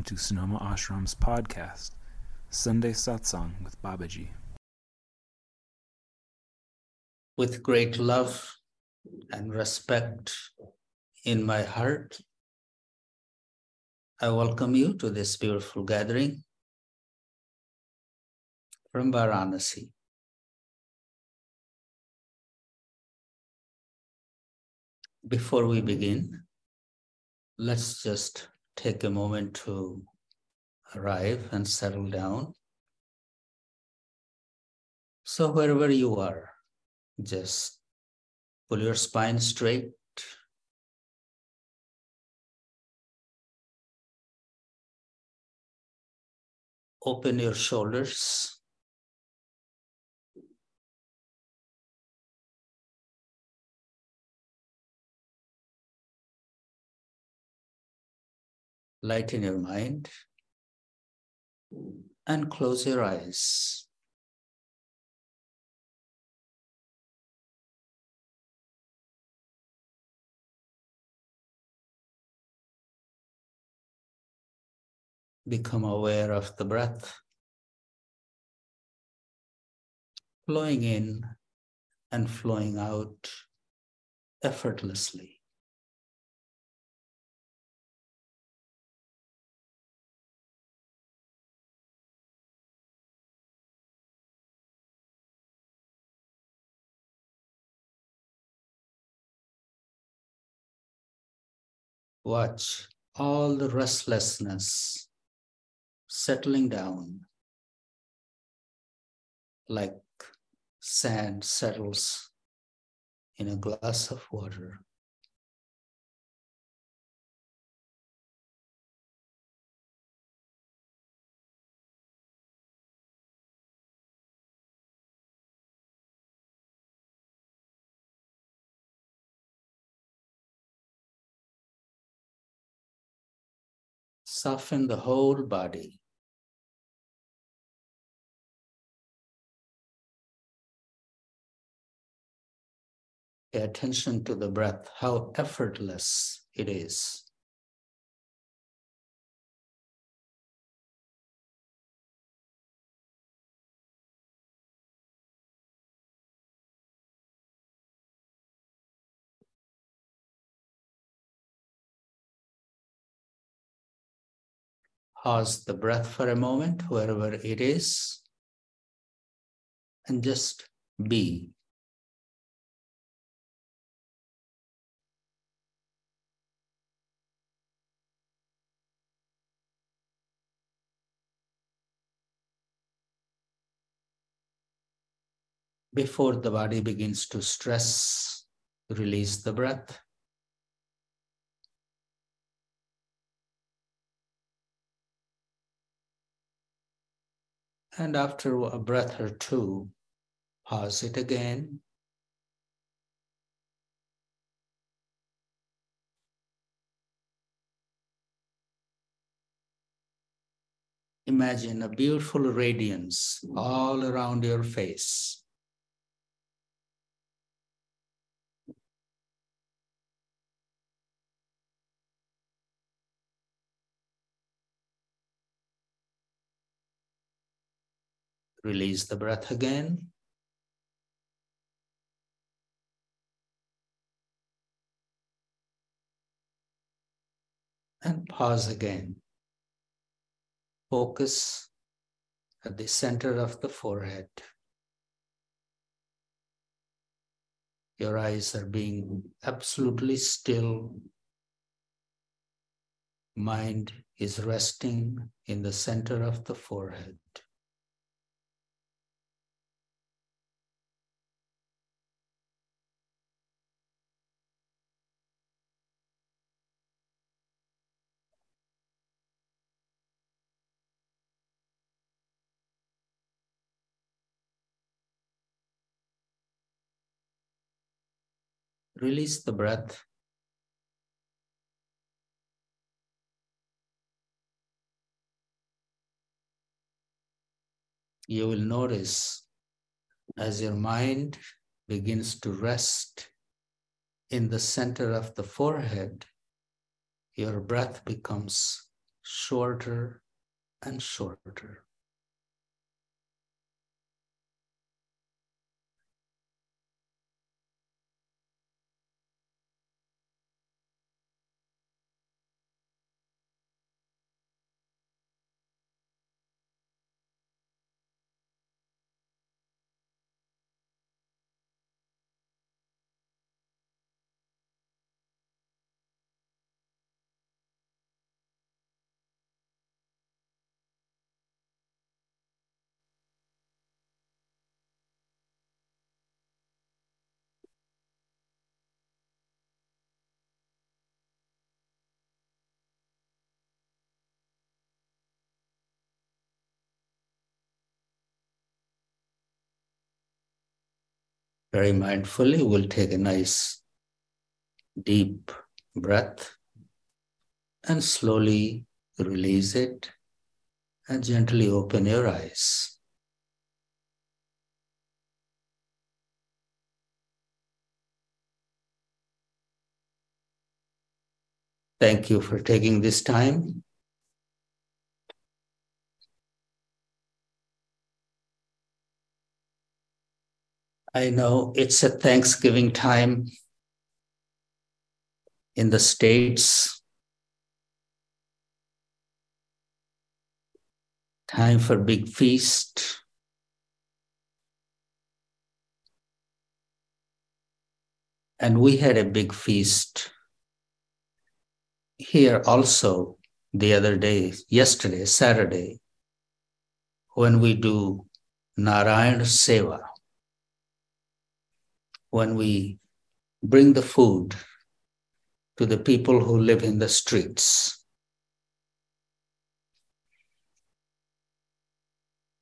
Welcome to Sonoma Ashram's podcast, Sunday Satsang with Babaji. With great love and respect in my heart, I welcome you to this beautiful gathering from Varanasi. Before we begin, let's just take a moment to arrive and settle down. So, wherever you are, just pull your spine straight. Open your shoulders. Lighten your mind, and close your eyes. Become aware of the breath flowing in and flowing out effortlessly. Watch all the restlessness settling down like sand settles in a glass of water. Soften the whole body. Pay attention to the breath, how effortless it is. Pause the breath for a moment, wherever it is, and just be. Before the body begins to stress, release the breath. And after a breath or two, pause it again. Imagine a beautiful radiance all around your face. Release the breath again. And pause again. Focus at the center of the forehead. Your eyes are being absolutely still. Mind is resting in the center of the forehead. Release the breath. You will notice as your mind begins to rest in the center of the forehead, your breath becomes shorter and shorter. Very mindfully, we'll take a nice deep breath and slowly release it and gently open your eyes. Thank you for taking this time I know it's a Thanksgiving time in the States. Time for big feast. And we had a big feast here also the other day, yesterday, Saturday, when we do Narayana Seva when we bring the food to the people who live in the streets.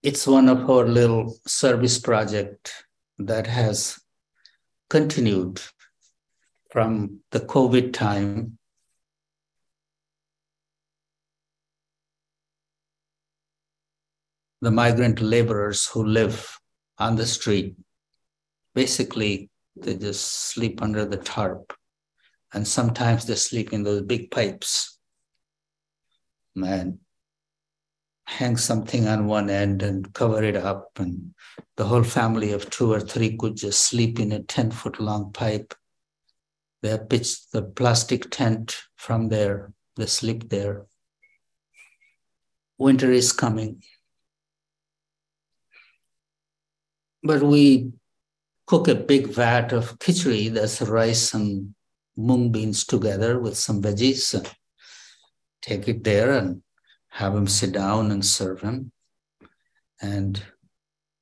It's one of our little service project that has continued from the COVID time. The migrant laborers who live on the street basically they just sleep under the tarp. And sometimes they sleep in those big pipes. Man, hang something on one end and cover it up. And the whole family of two or three could just sleep in a 10 foot long pipe. They pitched the plastic tent from there. They sleep there. Winter is coming. But we cook a big vat of khichdi, that's rice and mung beans together with some veggies. And take it there and have them sit down and serve them. And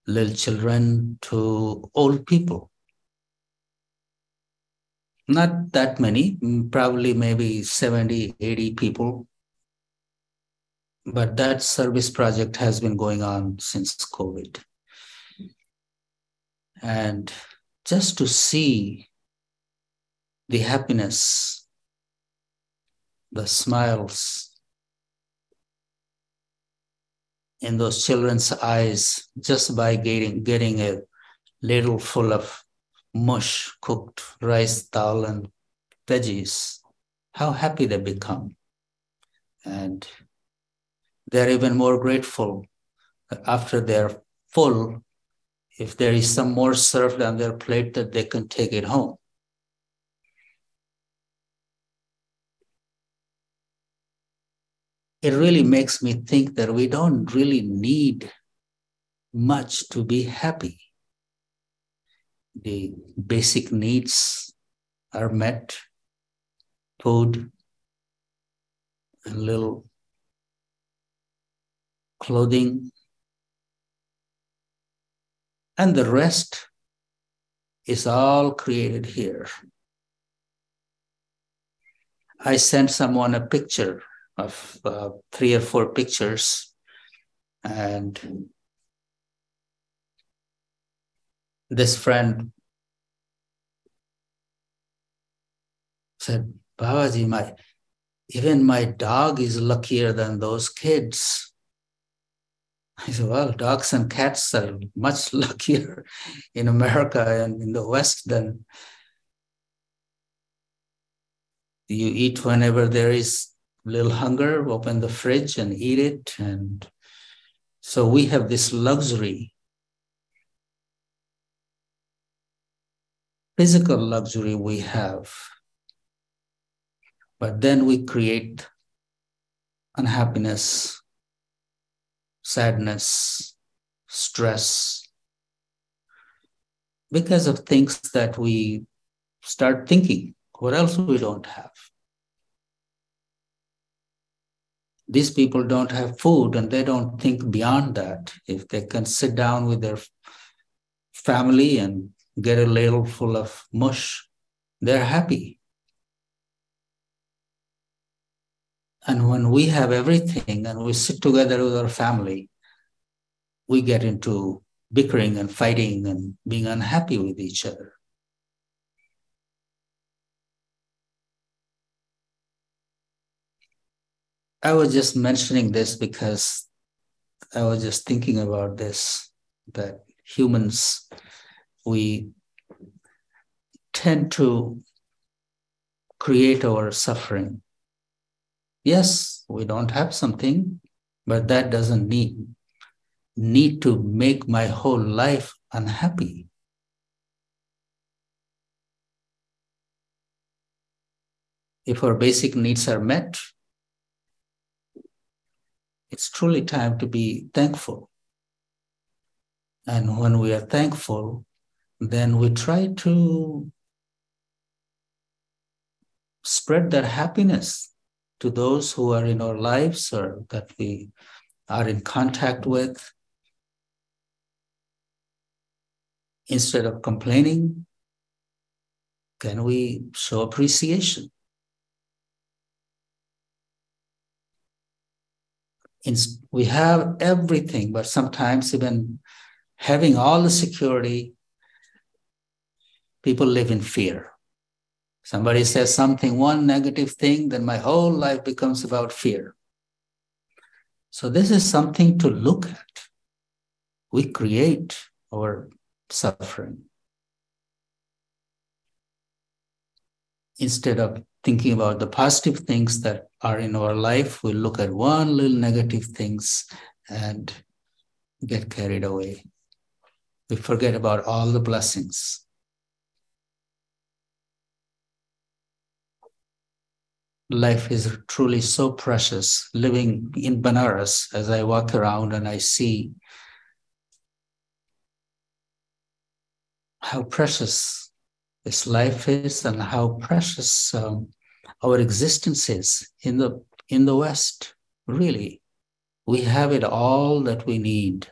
little children to old people. Not that many, mm, probably maybe 70, 80 people. But that service project has been going on since COVID and just to see the happiness, the smiles in those children's eyes just by getting, getting a ladle full of mush, cooked rice, dal, and veggies, how happy they become. And they're even more grateful after they're full if there is some more served on their plate that they can take it home. It really makes me think that we don't really need much to be happy. The basic needs are met food, a little clothing, and the rest is all created here. I sent someone a picture of uh, three or four pictures, and this friend said, Babaji, my even my dog is luckier than those kids. I said, well, dogs and cats are much luckier in America and in the West than you eat whenever there is little hunger, open the fridge and eat it. And so we have this luxury, physical luxury we have. But then we create unhappiness, sadness, stress, because of things that we start thinking. What else we don't have? These people don't have food and they don't think beyond that. If they can sit down with their family and get a ladle full of mush, they're happy. And when we have everything and we sit together with our family, we get into bickering and fighting and being unhappy with each other. I was just mentioning this because I was just thinking about this that humans, we tend to create our suffering Yes, we don't have something, but that doesn't need, need to make my whole life unhappy. If our basic needs are met, it's truly time to be thankful. And when we are thankful, then we try to spread that happiness to those who are in our lives or that we are in contact with. Instead of complaining, can we show appreciation? we have everything, but sometimes even having all the security, people live in fear. Somebody says something, one negative thing, then my whole life becomes about fear. So, this is something to look at. We create our suffering. Instead of thinking about the positive things that are in our life, we look at one little negative things and get carried away. We forget about all the blessings. Life is truly so precious. Living in Benares, as I walk around and I see how precious this life is and how precious um, our existence is in the in the West. Really, we have it all that we need.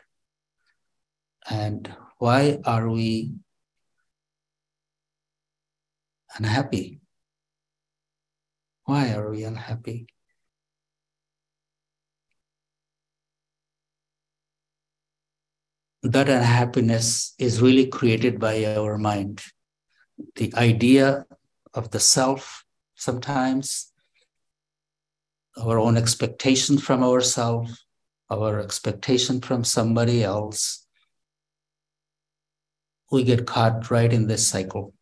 And why are we unhappy? Why are we unhappy? That unhappiness is really created by our mind. The idea of the self, sometimes, our own expectation from ourselves, our expectation from somebody else, we get caught right in this cycle.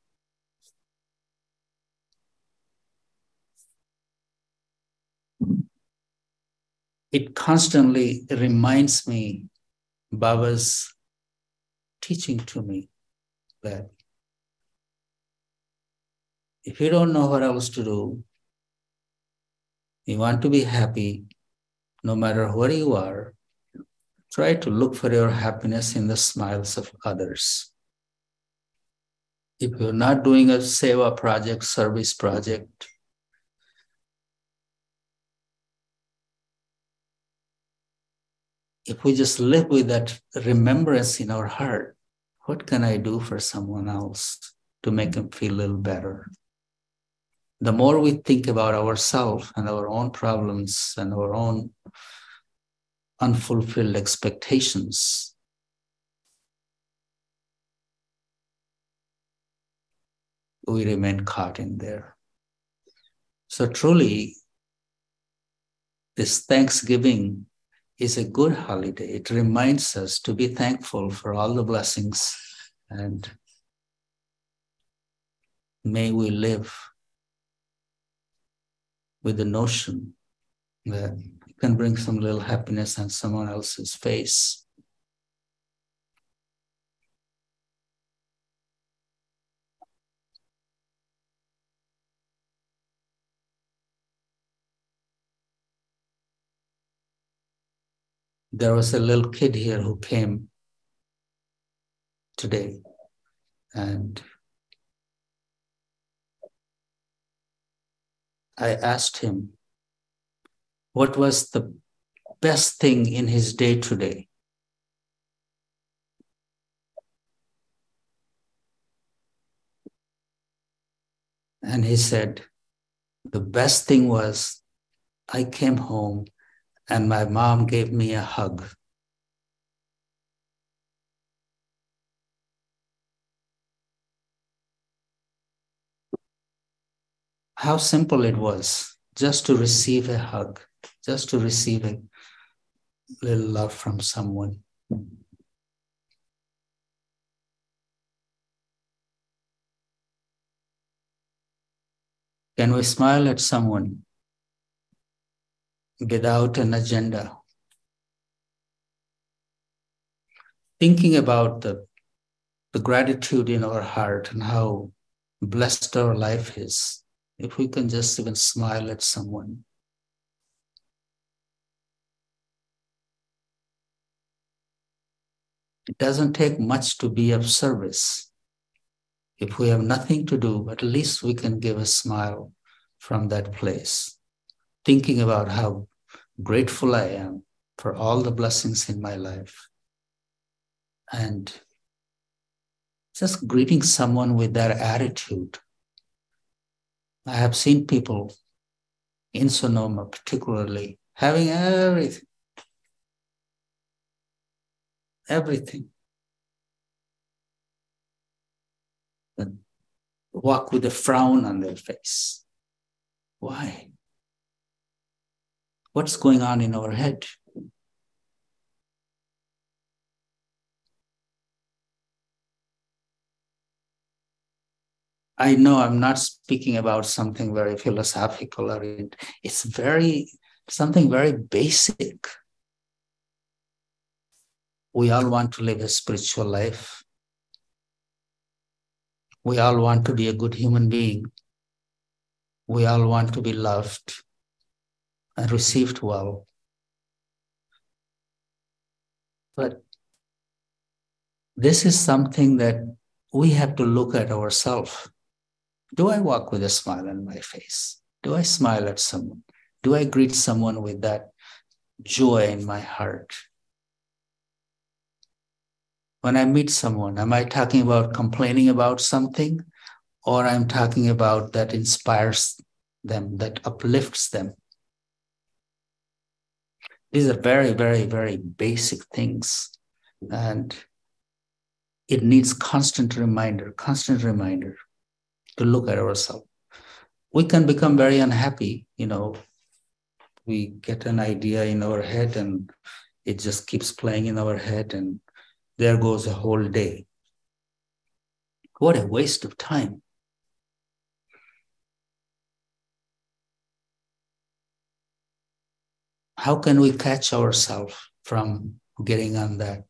It constantly reminds me Baba's teaching to me that if you don't know what else to do, you want to be happy no matter where you are, try to look for your happiness in the smiles of others. If you're not doing a seva project, service project, if we just live with that remembrance in our heart, what can I do for someone else to make them feel a little better? The more we think about ourselves and our own problems and our own unfulfilled expectations, we remain caught in there. So, truly, this Thanksgiving is a good holiday. It reminds us to be thankful for all the blessings and may we live with the notion that can bring some little happiness on someone else's face. There was a little kid here who came today and I asked him what was the best thing in his day today. And he said, The best thing was I came home and my mom gave me a hug. How simple it was just to receive a hug, just to receive a little love from someone. Can we smile at someone without an agenda? Thinking about the, the gratitude in our heart and how blessed our life is, if we can just even smile at someone. It doesn't take much to be of service. If we have nothing to do, at least we can give a smile from that place, thinking about how grateful I am for all the blessings in my life. And just greeting someone with that attitude. I have seen people in Sonoma, particularly, having everything everything. And walk with a frown on their face. Why? What's going on in our head? I know I'm not speaking about something very philosophical or it's very something very basic we all want to live a spiritual life. We all want to be a good human being. We all want to be loved and received well. But this is something that we have to look at ourselves. Do I walk with a smile on my face? Do I smile at someone? Do I greet someone with that joy in my heart? when I meet someone, am I talking about complaining about something or I'm talking about that inspires them, that uplifts them? These are very, very, very basic things. And it needs constant reminder, constant reminder to look at ourselves. We can become very unhappy, you know. We get an idea in our head and it just keeps playing in our head and there goes a whole day. What a waste of time. How can we catch ourselves from getting on that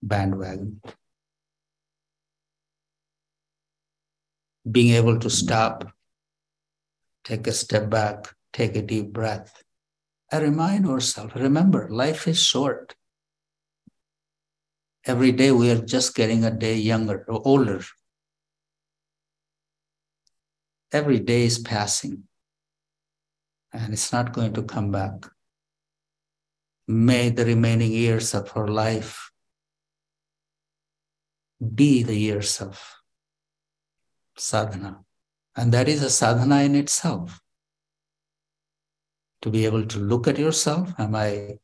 bandwagon? Being able to stop, take a step back, take a deep breath, and remind ourselves remember, life is short every day we are just getting a day younger or older. Every day is passing and it's not going to come back. May the remaining years of her life be the years of sadhana. And that is a sadhana in itself. To be able to look at yourself, am I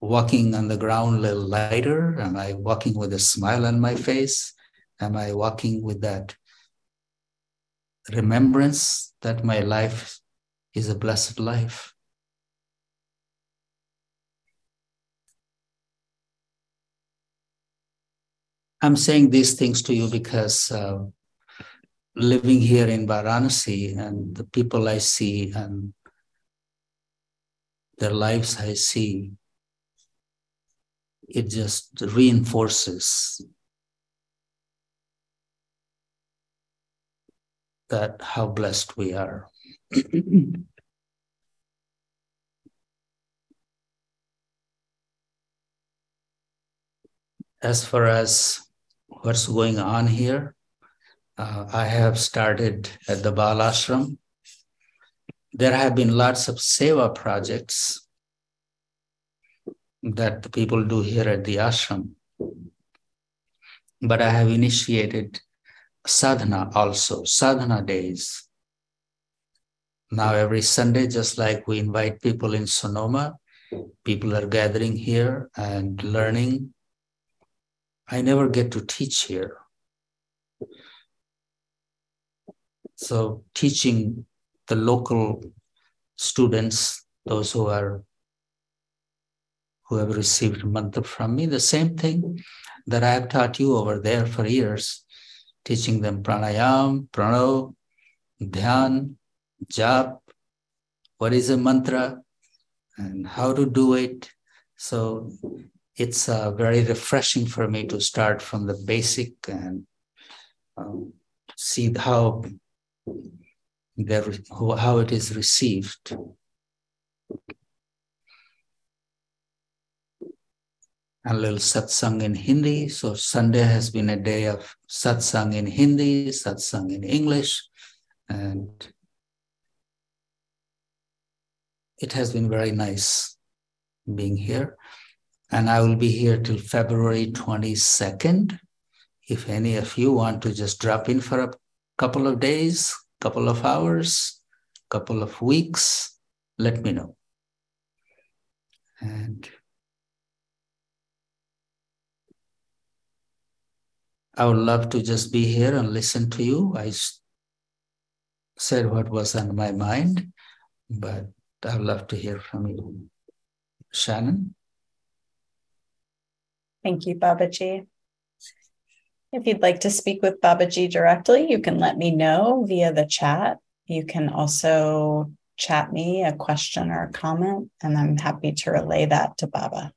walking on the ground a little lighter? Am I walking with a smile on my face? Am I walking with that remembrance that my life is a blessed life? I'm saying these things to you because uh, living here in Varanasi and the people I see and their lives I see, it just reinforces that how blessed we are. as far as what's going on here, uh, I have started at the Bal Ashram. There have been lots of seva projects that the people do here at the ashram. But I have initiated sadhana also, sadhana days. Now, every Sunday, just like we invite people in Sonoma, people are gathering here and learning. I never get to teach here. So, teaching the local students, those who are who have received mantra from me, the same thing that I have taught you over there for years, teaching them pranayam, prano, dhyan, jap, what is a mantra, and how to do it. So it's uh, very refreshing for me to start from the basic and um, see how how it is received. A little satsang in Hindi. So Sunday has been a day of satsang in Hindi, satsang in English, and it has been very nice being here. And I will be here till February 22nd. If any of you want to just drop in for a couple of days, couple of hours, couple of weeks, let me know. And I would love to just be here and listen to you. I said what was on my mind, but I'd love to hear from you. Shannon? Thank you, Babaji. If you'd like to speak with Babaji directly, you can let me know via the chat. You can also chat me a question or a comment, and I'm happy to relay that to Baba.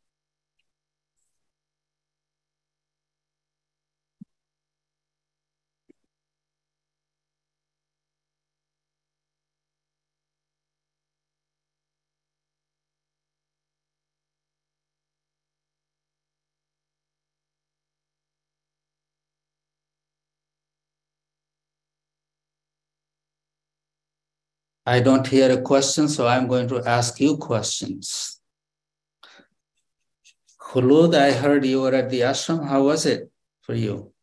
I don't hear a question, so I'm going to ask you questions. Khulud, I heard you were at the ashram. How was it for you?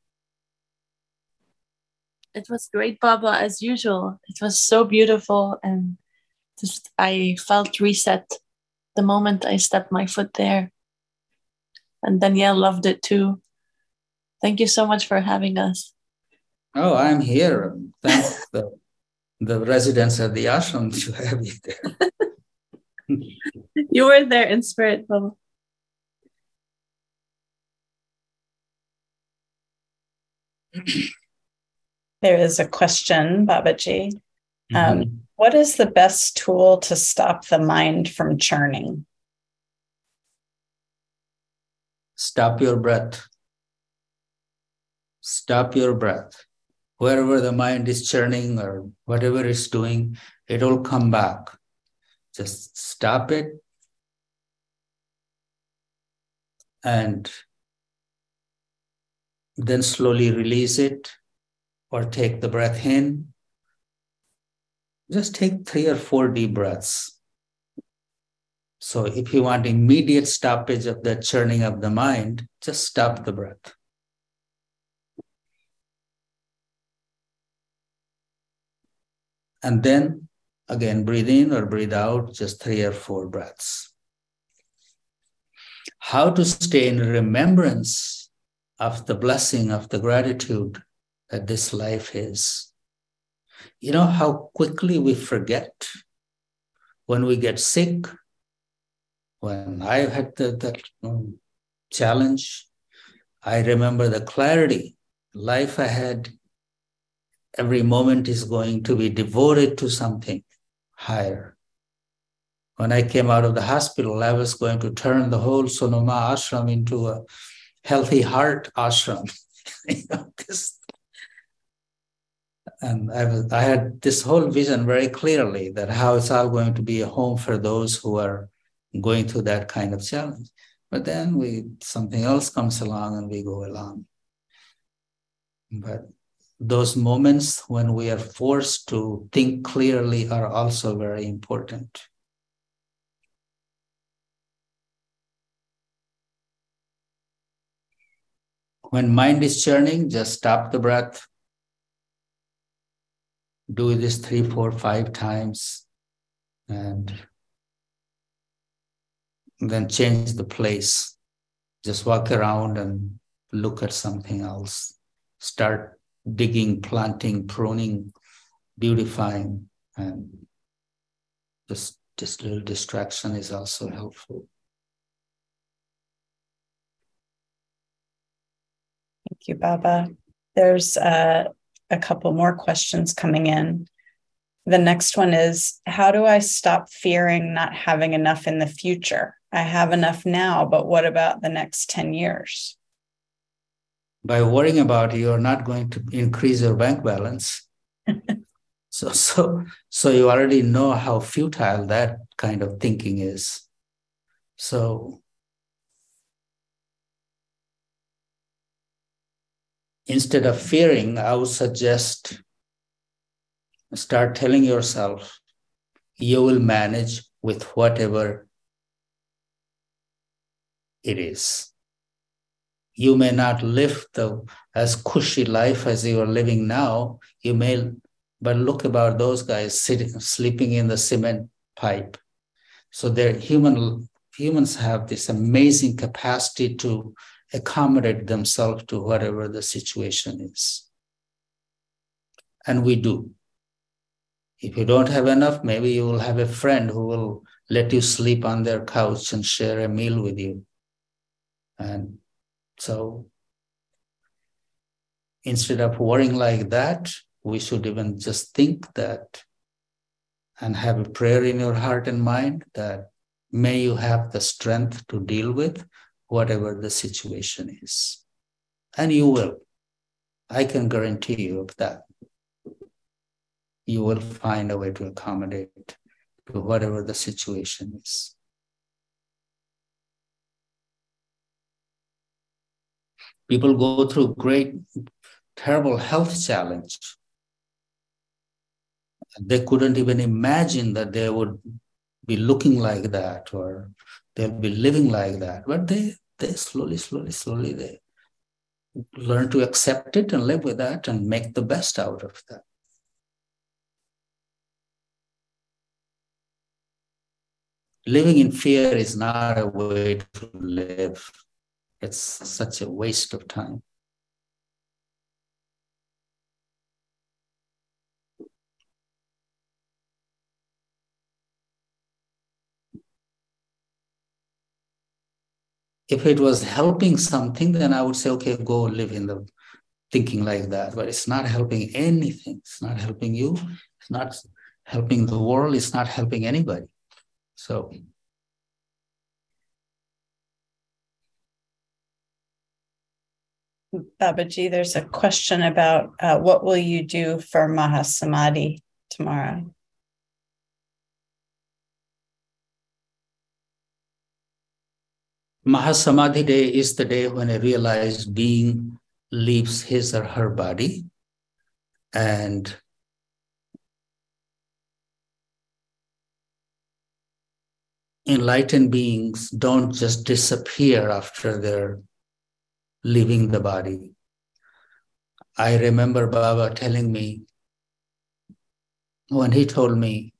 It was great, Baba, as usual. It was so beautiful, and just I felt reset the moment I stepped my foot there. And Danielle loved it too. Thank you so much for having us. Oh, I'm here. Thank the the residents at the ashram to have you there. you were there in spirit, Baba. There is a question, Babaji. Um, mm-hmm. what is the best tool to stop the mind from churning? Stop your breath. Stop your breath wherever the mind is churning or whatever it's doing, it will come back. Just stop it and then slowly release it or take the breath in. Just take three or four deep breaths. So, if you want immediate stoppage of the churning of the mind, just stop the breath. And then again, breathe in or breathe out, just three or four breaths. How to stay in remembrance of the blessing, of the gratitude that this life is. You know how quickly we forget when we get sick. When I had the, that um, challenge, I remember the clarity, life I had every moment is going to be devoted to something higher. when I came out of the hospital, I was going to turn the whole Sonoma ashram into a healthy heart ashram. you know, this, and I, was, I had this whole vision very clearly that how it's all going to be a home for those who are going through that kind of challenge. But then we something else comes along and we go along. But those moments when we are forced to think clearly are also very important. When mind is churning, just stop the breath. Do this three, four, five times and then change the place. Just walk around and look at something else. Start digging, planting, pruning, beautifying, and just this little distraction is also helpful. Thank you, Baba. There's uh, a couple more questions coming in. The next one is How do I stop fearing not having enough in the future? I have enough now, but what about the next 10 years? By worrying about it, you're not going to increase your bank balance. so, so, so you already know how futile that kind of thinking is. So, instead of fearing, I would suggest start telling yourself you will manage with whatever it is. You may not live the as cushy life as you are living now. You may, but look about those guys sitting, sleeping in the cement pipe. So they're human. Humans have this amazing capacity to accommodate themselves to whatever the situation is. And we do. If you don't have enough, maybe you will have a friend who will let you sleep on their couch and share a meal with you. And so instead of worrying like that, we should even just think that and have a prayer in your heart and mind that may you have the strength to deal with whatever the situation is. And you will. I can guarantee you of that. You will find a way to accommodate to whatever the situation is. People go through great, terrible health challenge. They couldn't even imagine that they would be looking like that or they'll be living like that. But they they slowly, slowly, slowly they learn to accept it and live with that and make the best out of that. Living in fear is not a way to live. It's such a waste of time. if it was helping something, then I would say, okay, go live in the thinking like that. But it's not helping anything. It's not helping you. It's not helping the world. It's not helping anybody. So Babaji, there's a question about uh, what will you do for Mahasamadhi tomorrow? Mahasamadhi day is the day when a realized being leaves his or her body and enlightened beings don't just disappear after they're leaving the body. I remember Baba telling me when he told me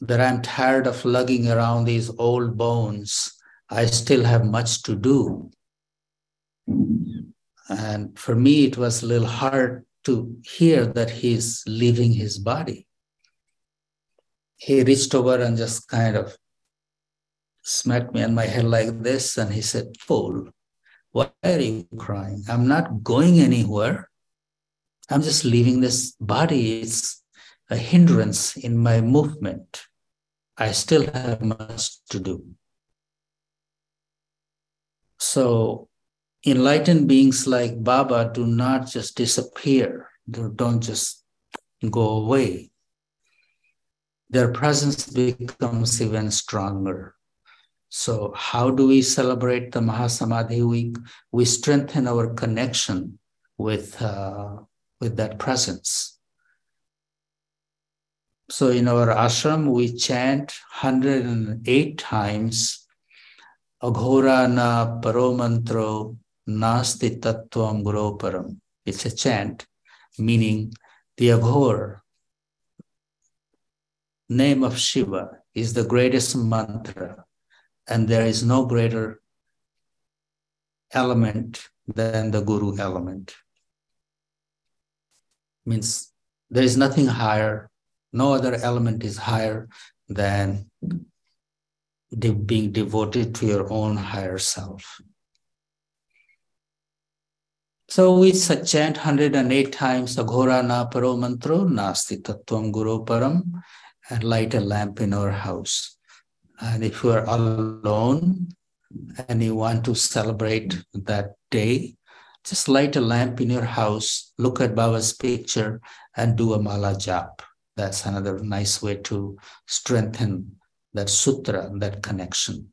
that I'm tired of lugging around these old bones I still have much to do. And for me, it was a little hard to hear that he's leaving his body. He reached over and just kind of smacked me on my head like this, and he said, Fool, why are you crying? I'm not going anywhere. I'm just leaving this body. It's a hindrance in my movement. I still have much to do. So, enlightened beings like Baba do not just disappear, they don't just go away. Their presence becomes even stronger. So, how do we celebrate the Mahasamadhi week? We strengthen our connection with, uh, with that presence. So, in our ashram, we chant 108 times Aghora na paromantro nasti tattvam guroparam. It's a chant meaning the Aghor, name of Shiva, is the greatest mantra and there is no greater element than the guru element. Means there is nothing higher no other element is higher than de- being devoted to your own higher self. So we chant 108 times aghora na paro mantro nasti tattvam guru param and light a lamp in our house and if you are alone and you want to celebrate that day, just light a lamp in your house, look at Baba's picture, and do a mala jap. That's another nice way to strengthen that sutra, that connection.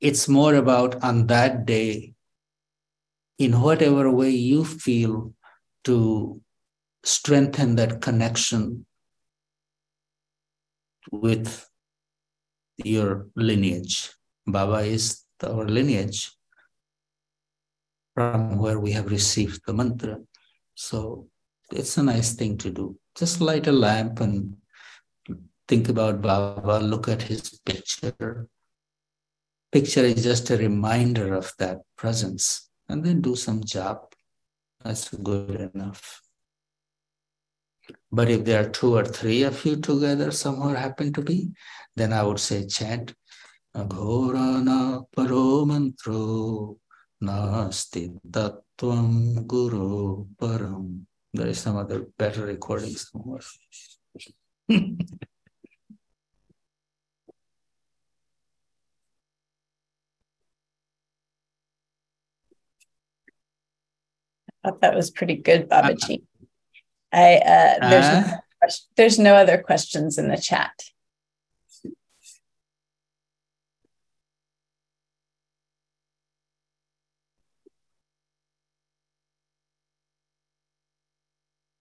It's more about on that day, in whatever way you feel to strengthen that connection with your lineage. Baba is our lineage from where we have received the mantra. So it's a nice thing to do. Just light a lamp and think about Baba, look at his picture. Picture is just a reminder of that presence, and then do some jap that's good enough. But if there are two or three of you together somewhere happen to be, then I would say chant Aghorana paro mantro nasti tattvam guru param. There is some other better recording somewhere. thought that was pretty good, Babaji. I uh, there's uh, no, there's no other questions in the chat.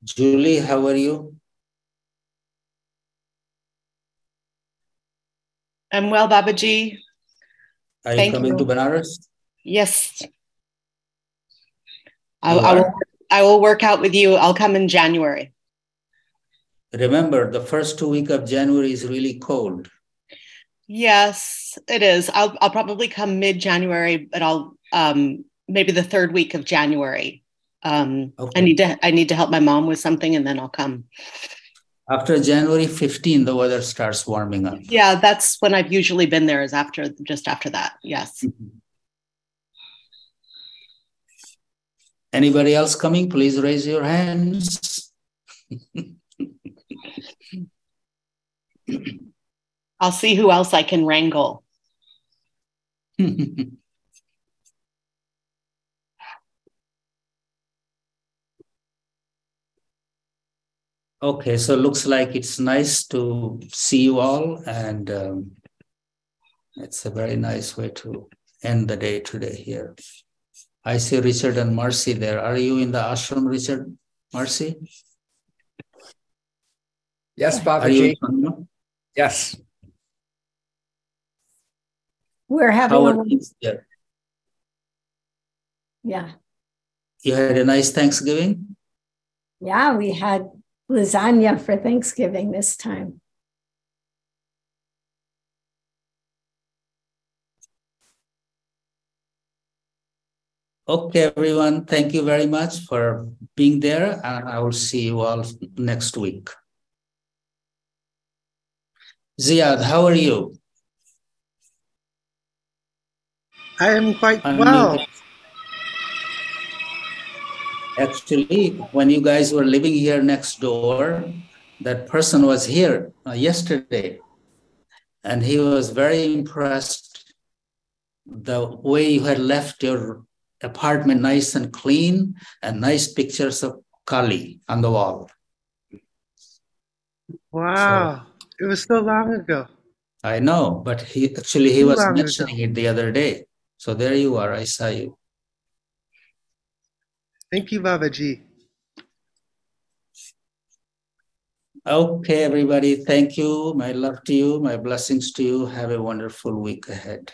Julie, how are you? I'm well, Babaji. Are Thank you coming you. to Banaras? Yes, I, I, will, I will work out with you. I'll come in January. Remember, the first two week of January is really cold. Yes, it is. I'll I'll probably come mid January, but I'll um maybe the third week of January. Um okay. I need to I need to help my mom with something and then I'll come. After January 15, the weather starts warming up. Yeah, that's when I've usually been there is after just after that. Yes. Mm-hmm. Anybody else coming? Please raise your hands. I'll see who else I can wrangle. okay, so looks like it's nice to see you all, and um, it's a very nice way to end the day today here. I see Richard and Marcy there. Are you in the ashram, Richard? Marcy? Yes, Babaji. Yes. We're having How a... there? Yeah. You had a nice Thanksgiving? Yeah, we had lasagna for Thanksgiving this time. Okay, everyone. Thank you very much for being there, and I will see you all next week. Ziad, how are you? I am quite well. Actually, when you guys were living here next door, that person was here uh, yesterday. And he was very impressed the way you had left your apartment nice and clean and nice pictures of Kali on the wall. Wow. So, it was so long ago. I know, but he actually he Too was mentioning ago. it the other day. So there you are. I saw you. Thank you, Babaji. Okay, everybody. Thank you. My love to you. My blessings to you. Have a wonderful week ahead.